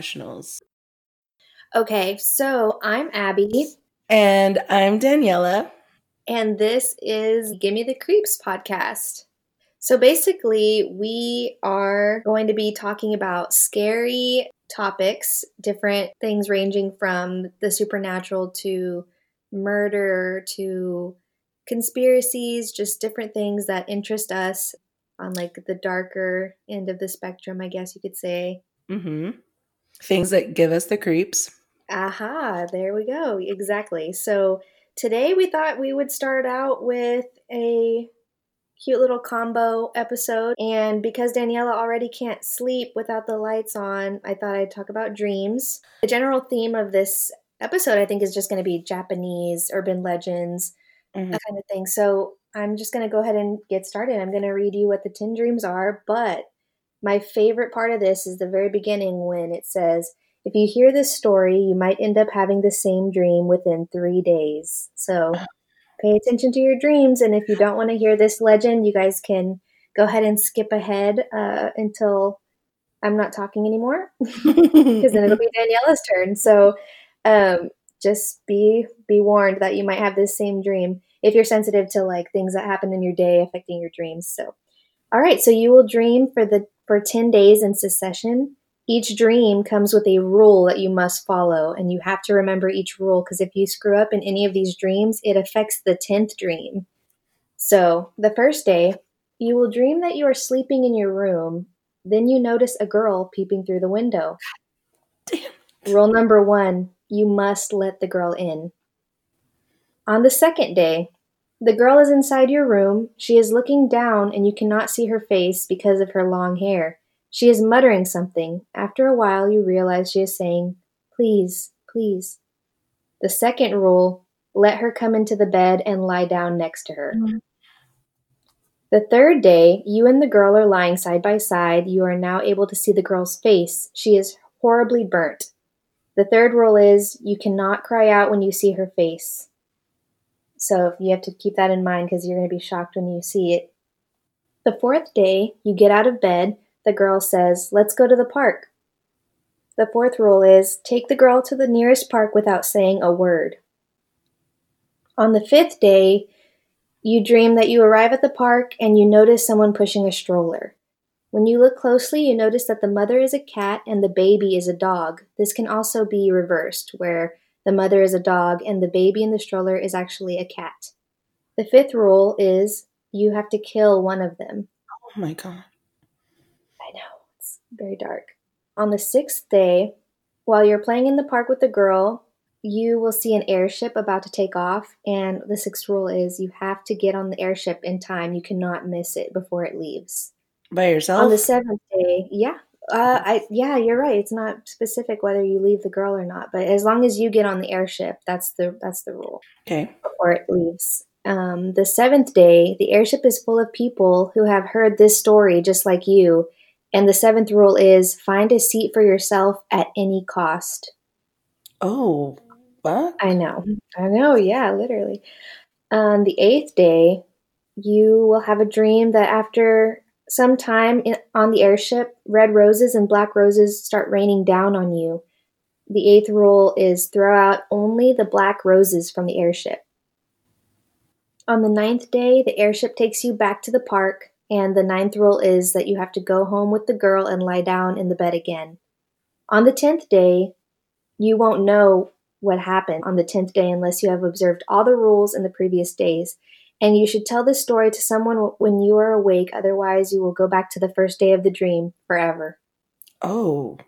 professionals. Okay, so I'm Abby. And I'm Daniela. And this is Gimme the Creeps podcast. So basically, we are going to be talking about scary topics, different things ranging from the supernatural to murder to conspiracies, just different things that interest us on like the darker end of the spectrum, I guess you could say. Mm-hmm. Things that give us the creeps. Aha, there we go. Exactly. So today we thought we would start out with a cute little combo episode. And because Daniela already can't sleep without the lights on, I thought I'd talk about dreams. The general theme of this episode, I think, is just going to be Japanese urban legends, mm-hmm. that kind of thing. So I'm just going to go ahead and get started. I'm going to read you what the 10 dreams are. But my favorite part of this is the very beginning when it says, if you hear this story, you might end up having the same dream within three days. So pay attention to your dreams. And if you don't want to hear this legend, you guys can go ahead and skip ahead uh, until I'm not talking anymore, because then it'll be Daniela's turn. So um, just be be warned that you might have this same dream if you're sensitive to like things that happen in your day affecting your dreams. So, all right, so you will dream for the for 10 days in succession. Each dream comes with a rule that you must follow, and you have to remember each rule because if you screw up in any of these dreams, it affects the 10th dream. So, the first day, you will dream that you are sleeping in your room. Then you notice a girl peeping through the window. Rule number one you must let the girl in. On the second day, the girl is inside your room. She is looking down, and you cannot see her face because of her long hair. She is muttering something. After a while, you realize she is saying, Please, please. The second rule let her come into the bed and lie down next to her. Mm-hmm. The third day, you and the girl are lying side by side. You are now able to see the girl's face. She is horribly burnt. The third rule is you cannot cry out when you see her face. So you have to keep that in mind because you're going to be shocked when you see it. The fourth day, you get out of bed the girl says, Let's go to the park. The fourth rule is take the girl to the nearest park without saying a word. On the fifth day, you dream that you arrive at the park and you notice someone pushing a stroller. When you look closely, you notice that the mother is a cat and the baby is a dog. This can also be reversed, where the mother is a dog and the baby in the stroller is actually a cat. The fifth rule is you have to kill one of them. Oh my god I know, it's very dark. On the sixth day, while you're playing in the park with the girl, you will see an airship about to take off. And the sixth rule is you have to get on the airship in time. You cannot miss it before it leaves. By yourself? On the seventh day, yeah. Uh, I yeah, you're right. It's not specific whether you leave the girl or not, but as long as you get on the airship, that's the that's the rule. Okay. Before it leaves. Um, the seventh day, the airship is full of people who have heard this story just like you, and the seventh rule is find a seat for yourself at any cost. Oh, what? I know. I know. Yeah, literally. On the eighth day, you will have a dream that after some time in, on the airship, red roses and black roses start raining down on you. The eighth rule is throw out only the black roses from the airship. On the ninth day, the airship takes you back to the park and the ninth rule is that you have to go home with the girl and lie down in the bed again. On the tenth day, you won't know what happened on the tenth day unless you have observed all the rules in the previous days. And you should tell this story to someone when you are awake, otherwise, you will go back to the first day of the dream forever. Oh.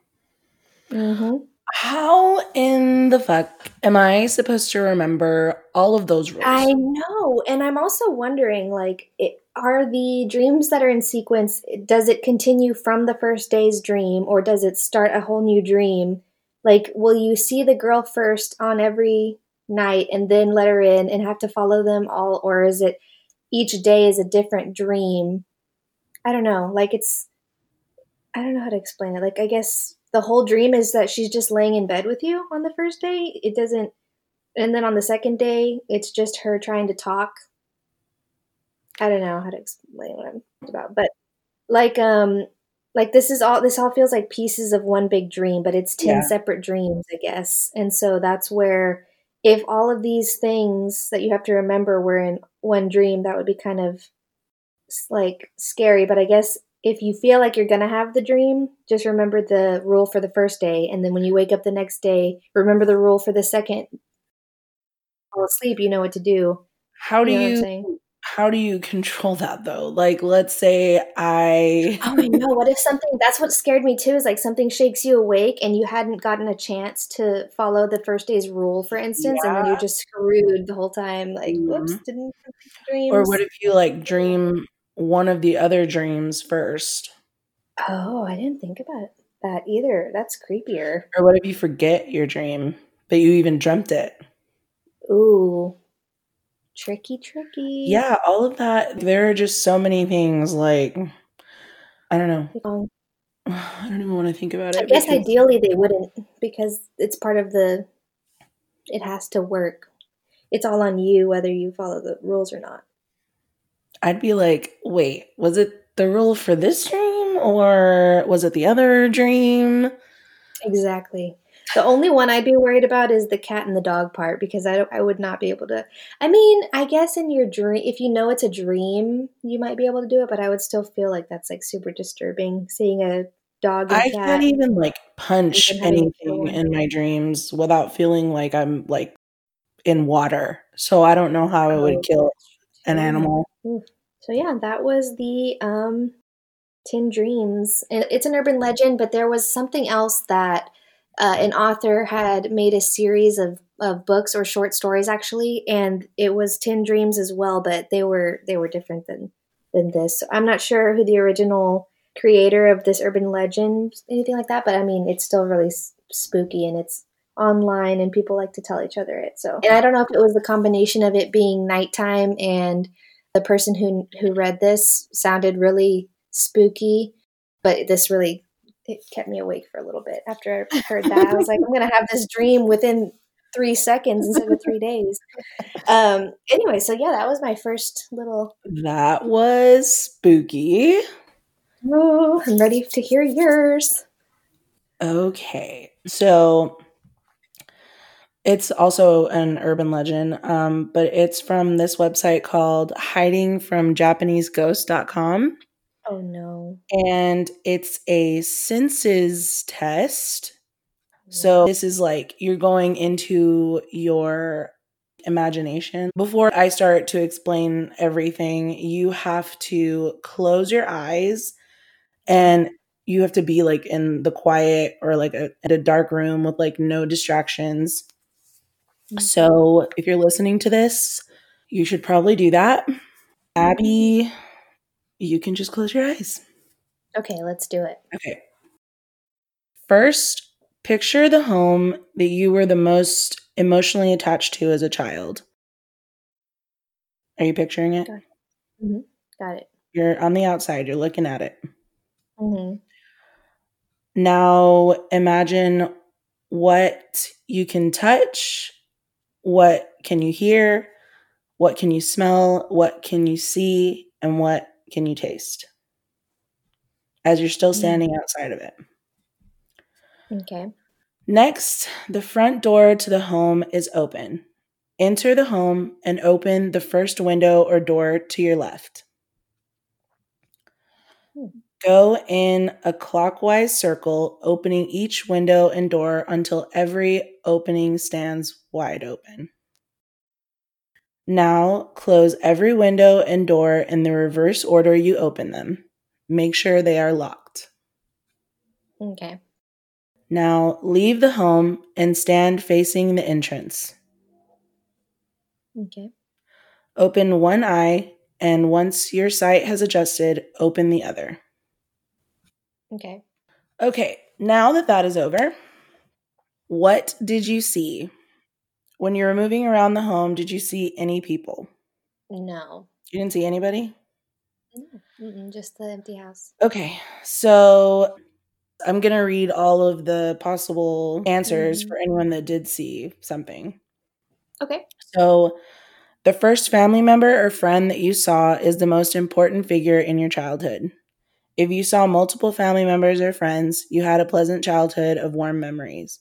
Mm-hmm. How in the fuck am I supposed to remember all of those rules? I know. And I'm also wondering like, it, are the dreams that are in sequence, does it continue from the first day's dream or does it start a whole new dream? Like, will you see the girl first on every night and then let her in and have to follow them all? Or is it each day is a different dream? I don't know. Like, it's, I don't know how to explain it. Like, I guess the whole dream is that she's just laying in bed with you on the first day. It doesn't, and then on the second day, it's just her trying to talk. I don't know how to explain what I'm about, but like, um, like this is all this all feels like pieces of one big dream, but it's 10 Yeah. separate dreams, I guess. And so that's where if all of these things that you have to remember were in one dream, that would be kind of like scary, but I guess if you feel like you're going to have the dream, just remember the rule for the first day and then when you wake up the next day, remember the rule for the second. Fall asleep, you know what to do. How do You know you? How do you control that though? Like let's say I Oh, I know. What if something that's what scared me too is like something shakes you awake and you hadn't gotten a chance to follow the first day's rule, for instance, and then you're just screwed the whole time. Like, whoops, Mhm. didn't dreams. or what if you like dream one of the other dreams first? oh, I didn't think about that either. That's creepier. Or what if you forget your dream that you even dreamt it? Ooh, tricky, tricky. Yeah, all of that. There are just so many things like I don't know. Um, I don't even want to think about it. I guess because- ideally they wouldn't because it's part of the. It has to work. It's all on you whether you follow the rules or not. I'd be like, wait, was it the rule for this dream or was it the other dream? Exactly. The only one I'd be worried about is the cat and the dog part because I, I would not be able to. I mean, I guess in your dream, if you know it's a dream, you might be able to do it, but I would still feel like that's like super disturbing seeing a dog and I can't even like punch anything in my dreams without feeling like I'm like in water. So I don't know how I Oh, would kill an animal. So yeah, that was the um, Ten Dreams. It's an urban legend, but there was something else that uh, an author had made a series of, of books or short stories actually, and it was Ten Dreams as well, but they were they were different than than this. So I'm not sure who the original creator of this urban legend, anything like that, but I mean, it's still really s- spooky and it's online and people like to tell each other it. So, and I don't know if it was the combination of it being nighttime and the person who who read this sounded really spooky, but this really it kept me awake for a little bit after I heard that. I was like, I'm gonna have this dream within three seconds instead of three days. Um. Anyway, so yeah, that was my first little. That was spooky. Oh, I'm ready to hear yours. Okay. So it's also an urban legend, um, but it's from this website called hidingfromjapaneseghost.com. Oh no. And it's a senses test. So this is like you're going into your imagination. Before I start to explain everything, you have to close your eyes and you have to be like in the quiet or like a, in a dark room with like no distractions. Mm. So if you're listening to this, you should probably do that. Abby, you can just close your eyes. Okay, let's do it. Okay. First, picture the home that you were the most emotionally attached to as a child. Are you picturing it? Got it. You're on the outside, you're looking at it. hmm Now imagine what you can touch, what can you hear, what can you smell, what can you see, and what can you taste as you're still standing outside of it. Okay. Next, the front door to the home is open. Enter the home and open the first window or door to your left. Hmm. Go in a clockwise circle, opening each window and door until every opening stands wide open. Now, close every window and door in the reverse order you open them. Make sure they are locked. Okay. Now, leave the home and stand facing the entrance. Okay. Open one eye, and once your sight has adjusted, open the other. Okay. Okay, now that that is over, what did you see? When you were moving around the home, did you see any people? No. You didn't see anybody? No. Just the empty house. Okay, so I'm going to read all of the possible answers Mhm. for anyone that did see something. Okay. So, the first family member or friend that you saw is the most important figure in your childhood. If you saw multiple family members or friends, you had a pleasant childhood of warm memories.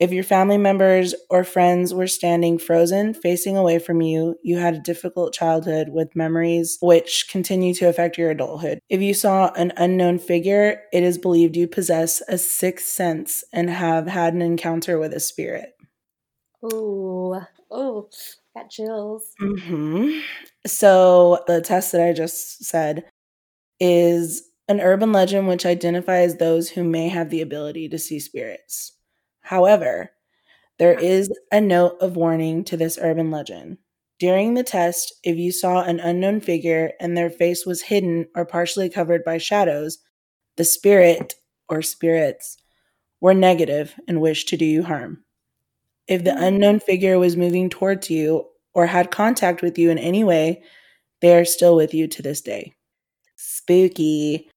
If your family members or friends were standing frozen, facing away from you, you had a difficult childhood with memories which continue to affect your adulthood. If you saw an unknown figure, it is believed you possess a sixth sense and have had an encounter with a spirit. Ooh, oh, got chills. hmm So, the test that I just said is an urban legend which identifies those who may have the ability to see spirits. However, there is a note of warning to this urban legend. During the test, if you saw an unknown figure and their face was hidden or partially covered by shadows, the spirit or spirits were negative and wished to do you harm. If the unknown figure was moving towards you or had contact with you in any way, they are still with you to this day. Spooky.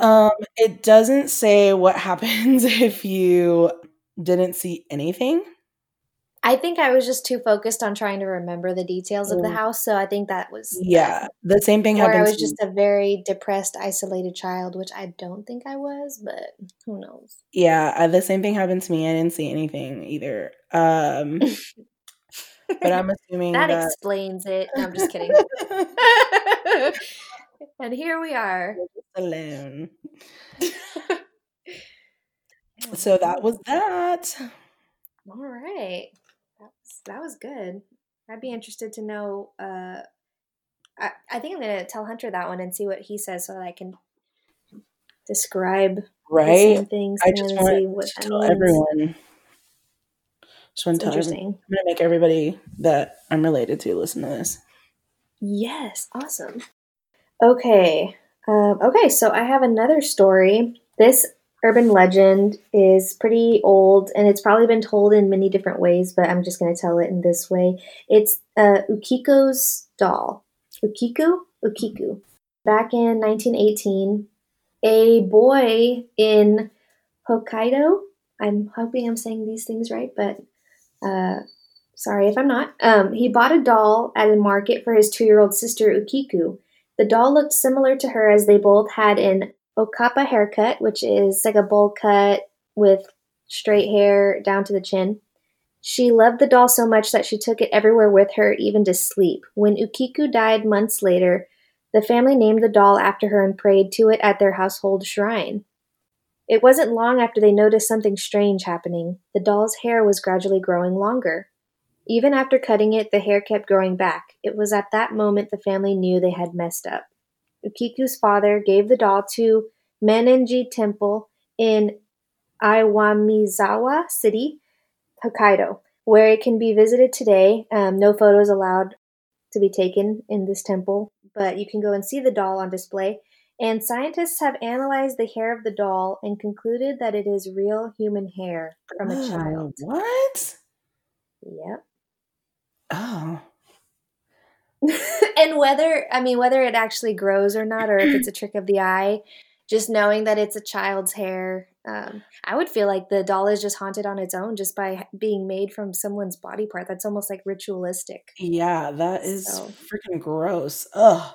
Um, it doesn't say what happens if you didn't see anything. I think I was just too focused on trying to remember the details of the Mm. house, so I think that was Yeah, the same thing Or I was just a very depressed, isolated child, which I don't think I was, but who knows? yeah, uh, the same thing happened to me. I didn't see anything either. Um, but I'm assuming that that. explains it. No, I'm just kidding. and here we are. alone. So that was that. All right. That was, that was good. I'd be interested to know. Uh, I, I think I'm going to tell Hunter that one and see what he says so that I can describe the Right? same things I to just him and see want what to tell means. everyone. Just want to tell everyone. I'm gonna make everybody that I'm related to listen to this. Yes, awesome. Okay. Um, okay, so I have another story. This urban legend is pretty old and it's probably been told in many different ways, but I'm just going to tell it in this way. It's uh, Ukiko's doll. Ukiko? Ukiku. Back in 1918, a boy in Hokkaido, I'm hoping I'm saying these things right, but uh, sorry if I'm not. Um, he bought a doll at a market for his two year old sister Ukiku. The doll looked similar to her as they both had an Okappa haircut, which is like a bowl cut with straight hair down to the chin. She loved the doll so much that she took it everywhere with her, even to sleep. When Ukiku died months later, the family named the doll after her and prayed to it at their household shrine. It wasn't long after they noticed something strange happening. The doll's hair was gradually growing longer. Even after cutting it, the hair kept growing back. It was at that moment the family knew they had messed up. Ukiku's father gave the doll to Mannenji Temple in Iwamizawa City, Hokkaido, where it can be visited today. Um, no photos allowed to be taken in this temple, but you can go and see the doll on display. And scientists have analyzed the hair of the doll and concluded that it is real human hair from a Oh, child. What? Yep. Oh. and whether I mean whether it actually grows or not, or if it's a trick of the eye, just knowing that it's a child's hair, um, I would feel like the doll is just haunted on its own just by being made from someone's body part. That's almost like ritualistic. Yeah, that is So. freaking gross. Ugh.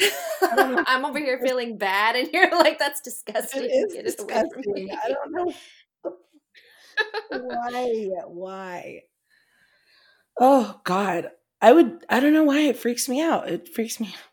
I'm over here feeling bad, and you're like, "That's disgusting." It is Get it away from disgusting. me. I don't know why. Why? Oh God. I would I don't know why it freaks me out. It freaks me out.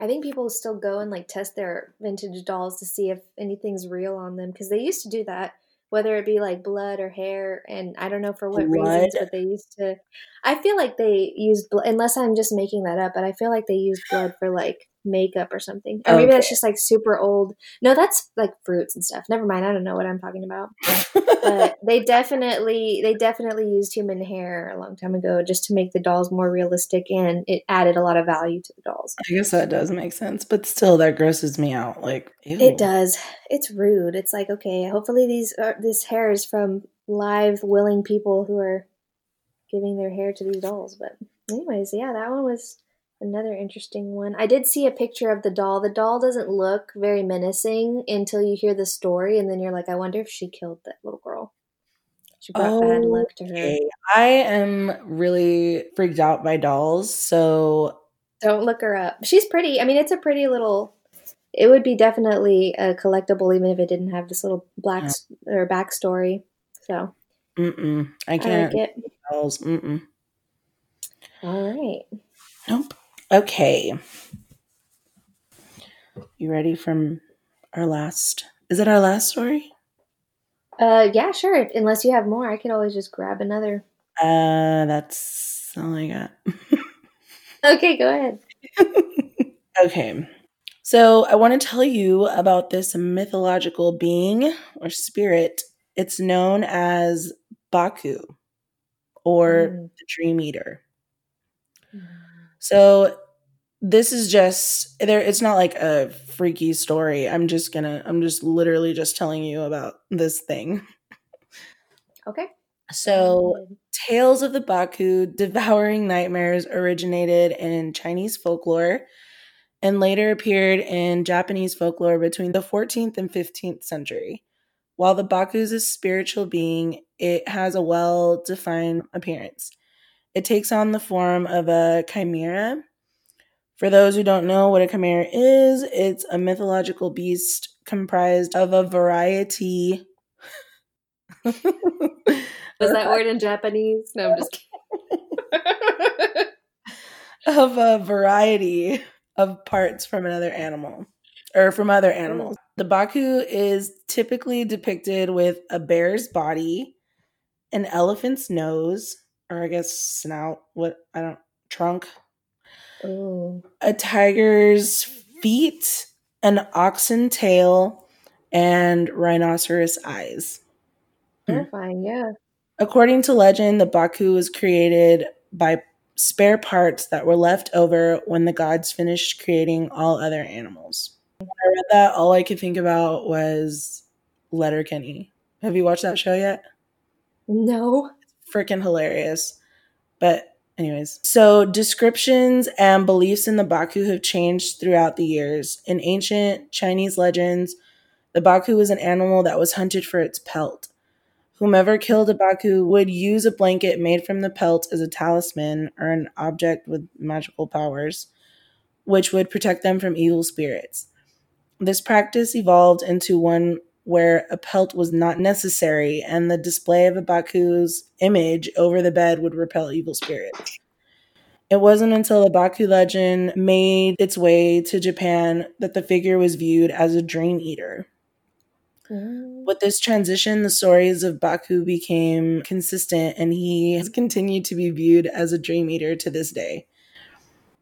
I think people still go and like test their vintage dolls to see if anything's real on them because they used to do that, whether it be like blood or hair, and I don't know for what reasons, but they used to. I feel like they used blood, unless I'm just making that up, but I feel like they used blood for like makeup or something, or maybe that's just like super old. No, that's like fruits and stuff. Never mind, I don't know what I'm talking about. But they definitely, they definitely used human hair a long time ago just to make the dolls more realistic, and it added a lot of value to the dolls. I guess that does make sense, but still, that grosses me out. Like, ew. It does. It's rude. It's like okay, hopefully these are, this hair is from live, willing people who are giving their hair to these dolls. But anyways, yeah, that one was another interesting one. I did see a picture of the doll. The doll doesn't look very menacing until you hear the story, and then you're like, I wonder if she killed that little girl. She brought bad luck to her. Okay. I am really freaked out by dolls, so Don't look her up. She's pretty. I mean, it's a pretty little it would be definitely a collectible, even if it didn't have this little black yeah. or backstory. So, Mm-mm. I can't. I like it. Mm-mm. All right. Okay. You ready from our last? Is it our last story? Uh, yeah, sure. Unless you have more, I could always just grab another. Uh, that's all I got. okay, go ahead. okay. So, I want to tell you about this mythological being or spirit. It's known as Baku or mm. the Dream Eater. Mm. So, this is just there it's not like a freaky story. I'm just going to I'm just literally just telling you about this thing. Okay. So, tales of the Baku devouring nightmares originated in Chinese folklore and later appeared in Japanese folklore between the 14th and 15th century. While the Baku is a spiritual being, it has a well defined appearance. It takes on the form of a chimera. For those who don't know what a chimera is, it's a mythological beast comprised of a variety. Was that word in Japanese? No, I'm just kidding. of a variety of parts from another animal or from other animals. Mm. The Baku is typically depicted with a bear's body, an elephant's nose, or I guess snout, what I don't trunk. Ooh. A tiger's feet, an oxen tail, and rhinoceros eyes. Terrifying, hmm. yeah. According to legend, the Baku was created by spare parts that were left over when the gods finished creating all other animals. When I read that, all I could think about was Letterkenny. Have you watched that show yet? No. Freaking hilarious. But, anyways, so descriptions and beliefs in the Baku have changed throughout the years. In ancient Chinese legends, the Baku was an animal that was hunted for its pelt. Whomever killed a Baku would use a blanket made from the pelt as a talisman or an object with magical powers, which would protect them from evil spirits. This practice evolved into one where a pelt was not necessary and the display of a Baku's image over the bed would repel evil spirits. It wasn't until the Baku legend made its way to Japan that the figure was viewed as a dream eater. Mm. With this transition, the stories of Baku became consistent and he has continued to be viewed as a dream eater to this day.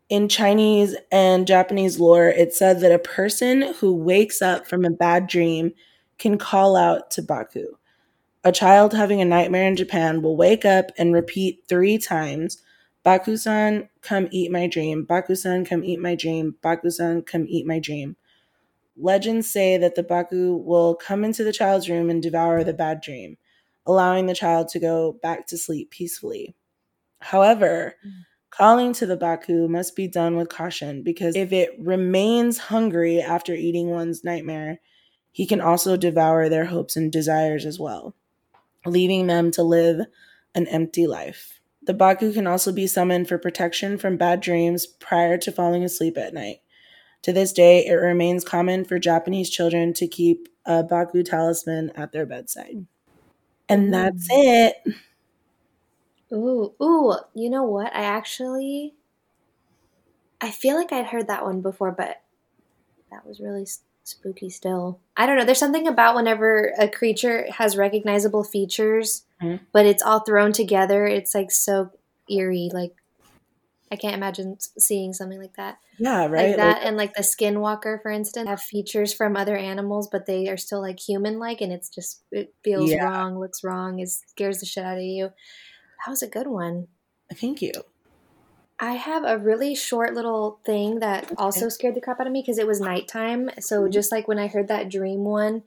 In Chinese and Japanese lore, it said that a person who wakes up from a bad dream can call out to Baku. A child having a nightmare in Japan will wake up and repeat three times Baku san, come eat my dream. Baku san, come eat my dream. Baku san, come eat my dream. Legends say that the Baku will come into the child's room and devour the bad dream, allowing the child to go back to sleep peacefully. However, mm. calling to the Baku must be done with caution because if it remains hungry after eating one's nightmare, he can also devour their hopes and desires as well, leaving them to live an empty life. The Baku can also be summoned for protection from bad dreams prior to falling asleep at night. To this day, it remains common for Japanese children to keep a Baku talisman at their bedside. And that's mm. it. Ooh, ooh, you know what? I actually I feel like I'd heard that one before, but that was really spooky still. I don't know. There's something about whenever a creature has recognizable features, mm-hmm. but it's all thrown together. It's like so eerie. Like I can't imagine seeing something like that. Yeah, right. Like that, like, and like the Skinwalker, for instance, have features from other animals, but they are still like human-like, and it's just it feels yeah. wrong, looks wrong, it scares the shit out of you. That was a good one. Thank you. I have a really short little thing that okay. also scared the crap out of me because it was nighttime. So mm-hmm. just like when I heard that dream one,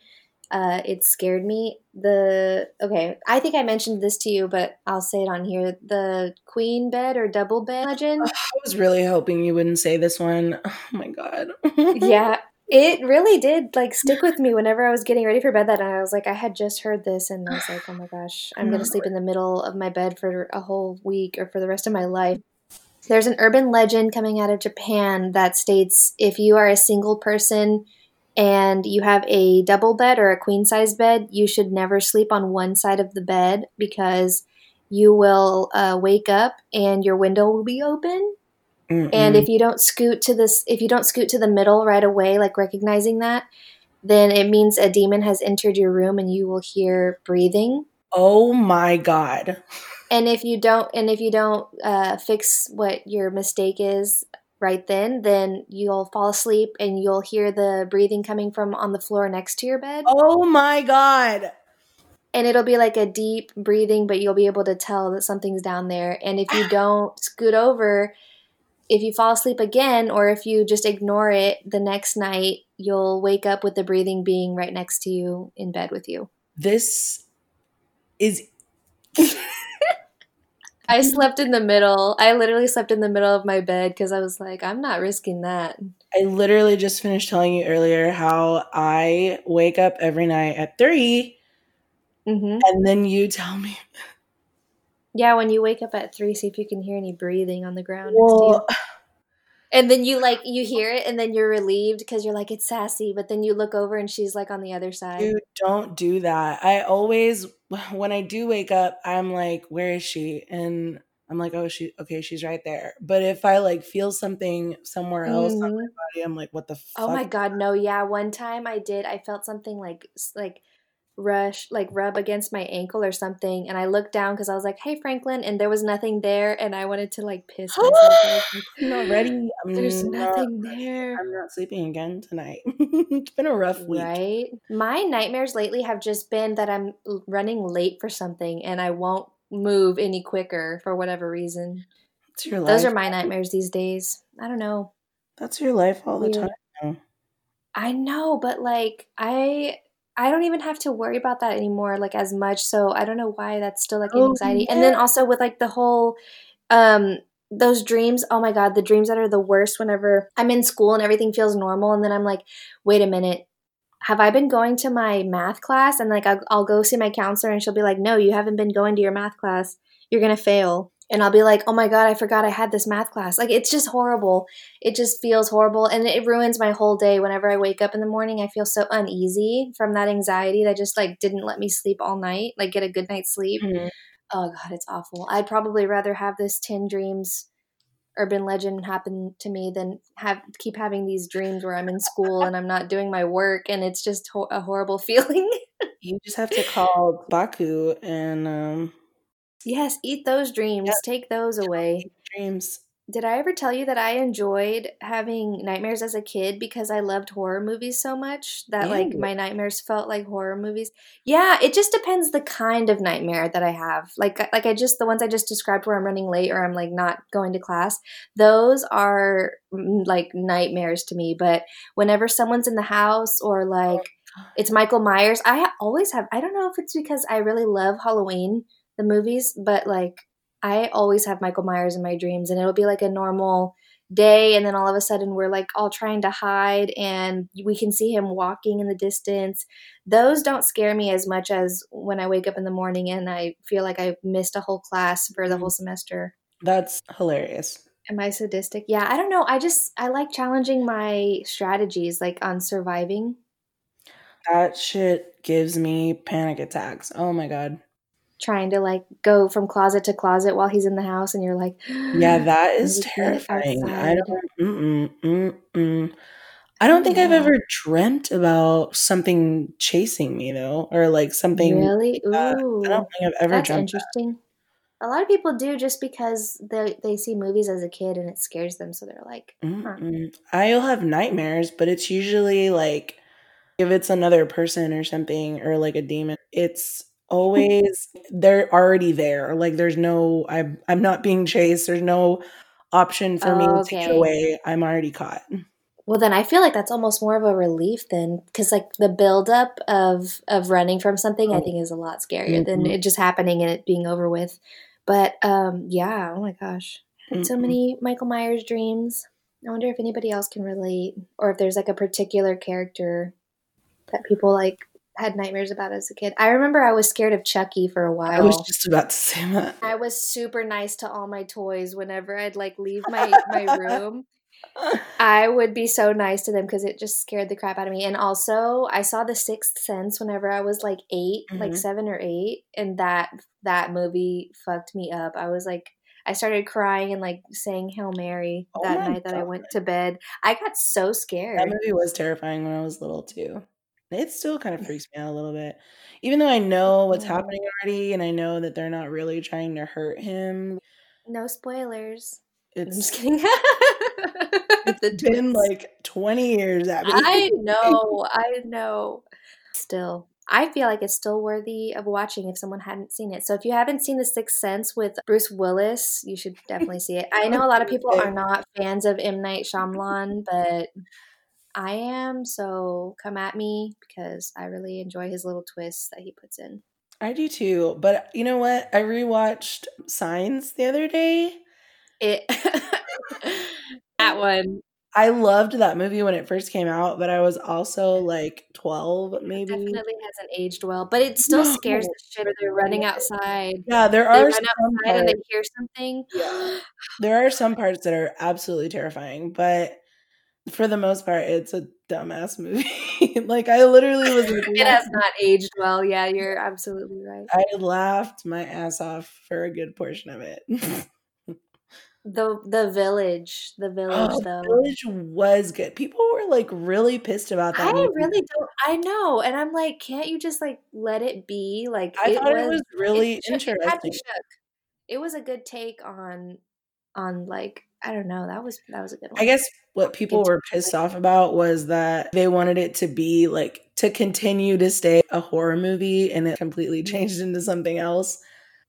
uh, it scared me. The okay, I think I mentioned this to you, but I'll say it on here. The queen bed or double bed legend. I was really hoping you wouldn't say this one. Oh my god. yeah, it really did like stick with me whenever I was getting ready for bed that night. I was like, I had just heard this, and I was like, oh my gosh, I'm gonna sleep in the middle of my bed for a whole week or for the rest of my life. There's an urban legend coming out of Japan that states if you are a single person and you have a double bed or a queen size bed, you should never sleep on one side of the bed because you will uh, wake up and your window will be open. Mm-mm. And if you don't scoot to this, if you don't scoot to the middle right away, like recognizing that, then it means a demon has entered your room and you will hear breathing. Oh my god. And if you don't and if you don't uh, fix what your mistake is right then, then you'll fall asleep and you'll hear the breathing coming from on the floor next to your bed. Oh my god. And it'll be like a deep breathing, but you'll be able to tell that something's down there. And if you don't scoot over, if you fall asleep again or if you just ignore it the next night, you'll wake up with the breathing being right next to you in bed with you. This is. I slept in the middle. I literally slept in the middle of my bed because I was like, I'm not risking that. I literally just finished telling you earlier how I wake up every night at 3 mm-hmm. and then you tell me yeah, when you wake up at three, see if you can hear any breathing on the ground well, And then you like you hear it, and then you're relieved because you're like it's sassy. But then you look over, and she's like on the other side. Dude, don't do that. I always, when I do wake up, I'm like, where is she? And I'm like, oh, she okay, she's right there. But if I like feel something somewhere else mm-hmm. on my mm-hmm. body, I'm like, what the? Fuck? Oh my god, no, yeah. One time I did. I felt something like like rush like rub against my ankle or something and i looked down because i was like hey franklin and there was nothing there and i wanted to like piss myself i'm not ready. I'm there's not, nothing there. I'm not sleeping again tonight. It's been a rough week. Right? My nightmares lately have just been that i'm running late for something and i won't move any quicker for whatever reason. It's your life. those are my nightmares these days. I don't know. That's your life all the Weird. time. I know, but like I I don't even have to worry about that anymore, like as much. So I don't know why that's still like oh, anxiety. Yeah. And then also with like the whole, um, those dreams. Oh my god, the dreams that are the worst. Whenever I'm in school and everything feels normal, and then I'm like, wait a minute, have I been going to my math class? And like I'll, I'll go see my counselor, and she'll be like, no, you haven't been going to your math class. You're gonna fail and I'll be like, "Oh my god, I forgot I had this math class." Like it's just horrible. It just feels horrible and it ruins my whole day whenever I wake up in the morning. I feel so uneasy from that anxiety that just like didn't let me sleep all night, like get a good night's sleep. Mm-hmm. Oh god, it's awful. I'd probably rather have this 10 dreams urban legend happen to me than have keep having these dreams where I'm in school and I'm not doing my work and it's just ho- a horrible feeling. you just have to call Baku and um Yes, eat those dreams. Yep. Take those away. Dreams. Did I ever tell you that I enjoyed having nightmares as a kid because I loved horror movies so much that Ew. like my nightmares felt like horror movies? Yeah, it just depends the kind of nightmare that I have. Like like I just the ones I just described where I'm running late or I'm like not going to class. Those are mm, like nightmares to me, but whenever someone's in the house or like oh, it's Michael Myers, I always have I don't know if it's because I really love Halloween the movies, but like I always have Michael Myers in my dreams and it'll be like a normal day and then all of a sudden we're like all trying to hide and we can see him walking in the distance. Those don't scare me as much as when I wake up in the morning and I feel like I've missed a whole class for the whole mm-hmm. semester. That's hilarious. Am I sadistic? Yeah, I don't know. I just I like challenging my strategies like on surviving. That shit gives me panic attacks. Oh my god trying to like go from closet to closet while he's in the house and you're like yeah that is terrifying i don't mm-mm, mm-mm. i don't think yeah. i've ever dreamt about something chasing me though or like something really Ooh, i don't think i've ever that's dreamt interesting that. a lot of people do just because they they see movies as a kid and it scares them so they're like huh. i'll have nightmares but it's usually like if it's another person or something or like a demon it's always they're already there. Like there's no I'm I'm not being chased. There's no option for me to get away. I'm already caught. Well, then I feel like that's almost more of a relief then, because like the buildup of of running from something, I oh. think is a lot scarier mm-hmm. than it just happening and it being over with. But um, yeah, oh my gosh, mm-hmm. so many Michael Myers dreams. I wonder if anybody else can relate, or if there's like a particular character that people like had nightmares about as a kid. I remember I was scared of Chucky for a while. I was just about to say that. I was super nice to all my toys whenever I'd like leave my my room. I would be so nice to them because it just scared the crap out of me. And also, I saw The Sixth Sense whenever I was like 8 mm-hmm. like seven or eight, and that that movie fucked me up. I was like, I started crying and like saying Hail Mary oh that night God. that I went to bed. I got so scared. That movie was terrifying when I was little too. It still kind of freaks me out a little bit. Even though I know what's happening already and I know that they're not really trying to hurt him. No spoilers. It's I'm just kidding. it's been like 20 years. I know. I know. Still, I feel like it's still worthy of watching if someone hadn't seen it. So if you haven't seen The Sixth Sense with Bruce Willis, you should definitely see it. I know a lot of people are not fans of M Night Shyamalan, but I am. So come at me because I really enjoy his little twists that he puts in. I do too. But you know what? I rewatched Signs the other day. It that one I loved that movie when it first came out, but I was also like 12, maybe. It definitely hasn't aged well, but it still no. scares the shit. They're running outside. Yeah, there are. They run outside parts, and they hear something. Yeah. there are some parts that are absolutely terrifying, but for the most part, it's a dumbass movie. like I literally was. Like, it has not aged well. Yeah, you're absolutely right. I laughed my ass off for a good portion of it. The the village, the village oh, though. The village was good. People were like really pissed about that. I movie. really don't. I know, and I'm like, can't you just like let it be? Like I it thought was, it was really it, interesting. It, it was a good take on on like I don't know. That was that was a good one. I guess what people were pissed off about was that they wanted it to be like to continue to stay a horror movie and it completely mm-hmm. changed into something else.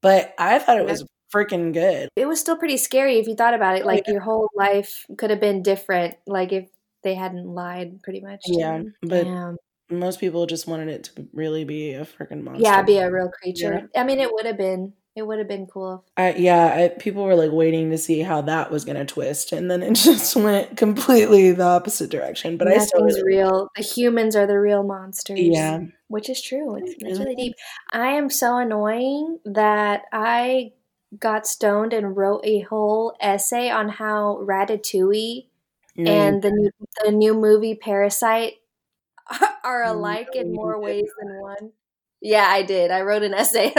But I thought it was freaking good. It was still pretty scary if you thought about it. Oh, like yeah. your whole life could have been different. Like if they hadn't lied, pretty much. Yeah, but Damn. most people just wanted it to really be a freaking monster. Yeah, be a real creature. Yeah. I mean, it would have been. It would have been cool. I, yeah, I, people were like waiting to see how that was going to twist, and then it just went completely the opposite direction. But Nothing's I still really real. The humans are the real monsters. Yeah, which is true. It's, it's really deep. I am so annoying that I got stoned and wrote a whole essay on how Ratatouille mm. and the new, the new movie Parasite are alike in more ways than one. Yeah, I did. I wrote an essay.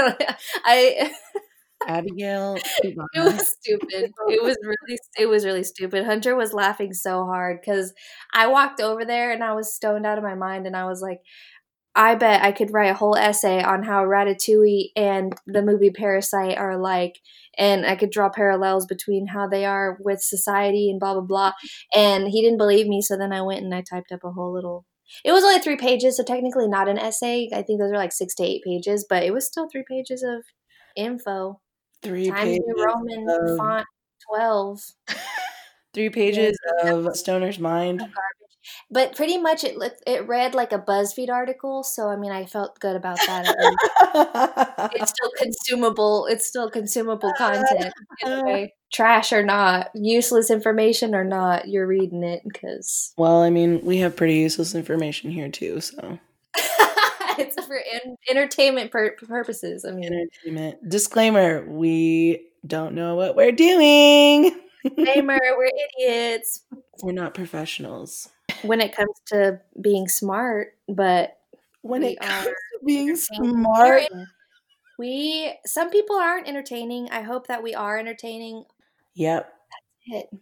I Abigail. it was stupid. It was really it was really stupid. Hunter was laughing so hard cuz I walked over there and I was stoned out of my mind and I was like I bet I could write a whole essay on how Ratatouille and the movie Parasite are alike, and I could draw parallels between how they are with society and blah blah blah. Mm-hmm. And he didn't believe me, so then I went and I typed up a whole little. It was only three pages, so technically not an essay. I think those are like six to eight pages, but it was still three pages of info. Three Times pages New Roman of... font twelve. three pages of Stoner's mind but pretty much it it read like a BuzzFeed article, so I mean I felt good about that. it's still consumable. It's still consumable content. Anyway, trash or not, useless information or not, you're reading it because. Well, I mean, we have pretty useless information here too, so. It's for in- entertainment pur- purposes. I mean, entertainment. Disclaimer: We don't know what we're doing. Disclaimer: We're idiots. We're not professionals when it comes to being smart, but when it comes to being smart, we some people aren't entertaining. I hope that we are entertaining. Yep.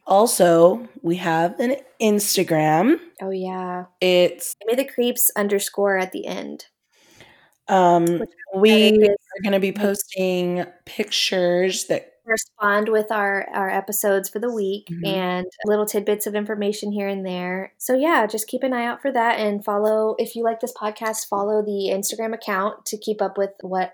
Also, we have an Instagram. Oh yeah. It's me the creeps underscore at the end. Um, we are going to be posting pictures that respond with our our episodes for the week mm-hmm. and little tidbits of information here and there. So yeah, just keep an eye out for that and follow if you like this podcast, follow the Instagram account to keep up with what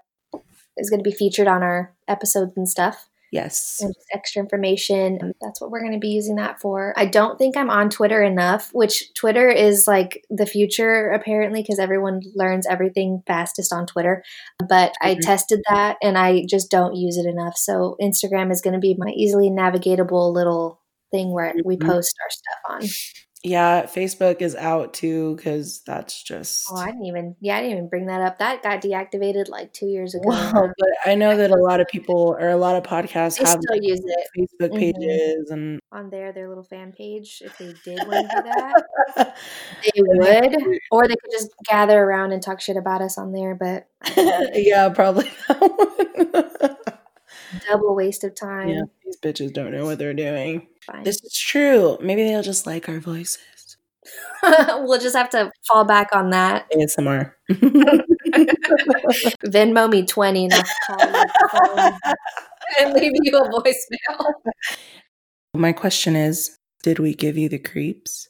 is going to be featured on our episodes and stuff. Yes. And extra information. That's what we're going to be using that for. I don't think I'm on Twitter enough, which Twitter is like the future apparently because everyone learns everything fastest on Twitter. But mm-hmm. I tested that and I just don't use it enough. So Instagram is going to be my easily navigatable little thing where mm-hmm. we post our stuff on. Yeah, Facebook is out too because that's just. Oh, I didn't even. Yeah, I didn't even bring that up. That got deactivated like two years ago. Wow, but I know that a lot of people or a lot of podcasts They have still like, use it Facebook Mhm. pages and on their their little fan page if they did want to do that. They would, or they could just gather around and talk shit about us on there. But yeah, probably. double waste of time. yeah, these bitches don't know what they're doing. Fine. This is true. Maybe they'll just like our voices. we'll just have to fall back on that. ASMR. Venmo me twenty and I'll call you on and leave you a voicemail. My question is Did we give you the creeps?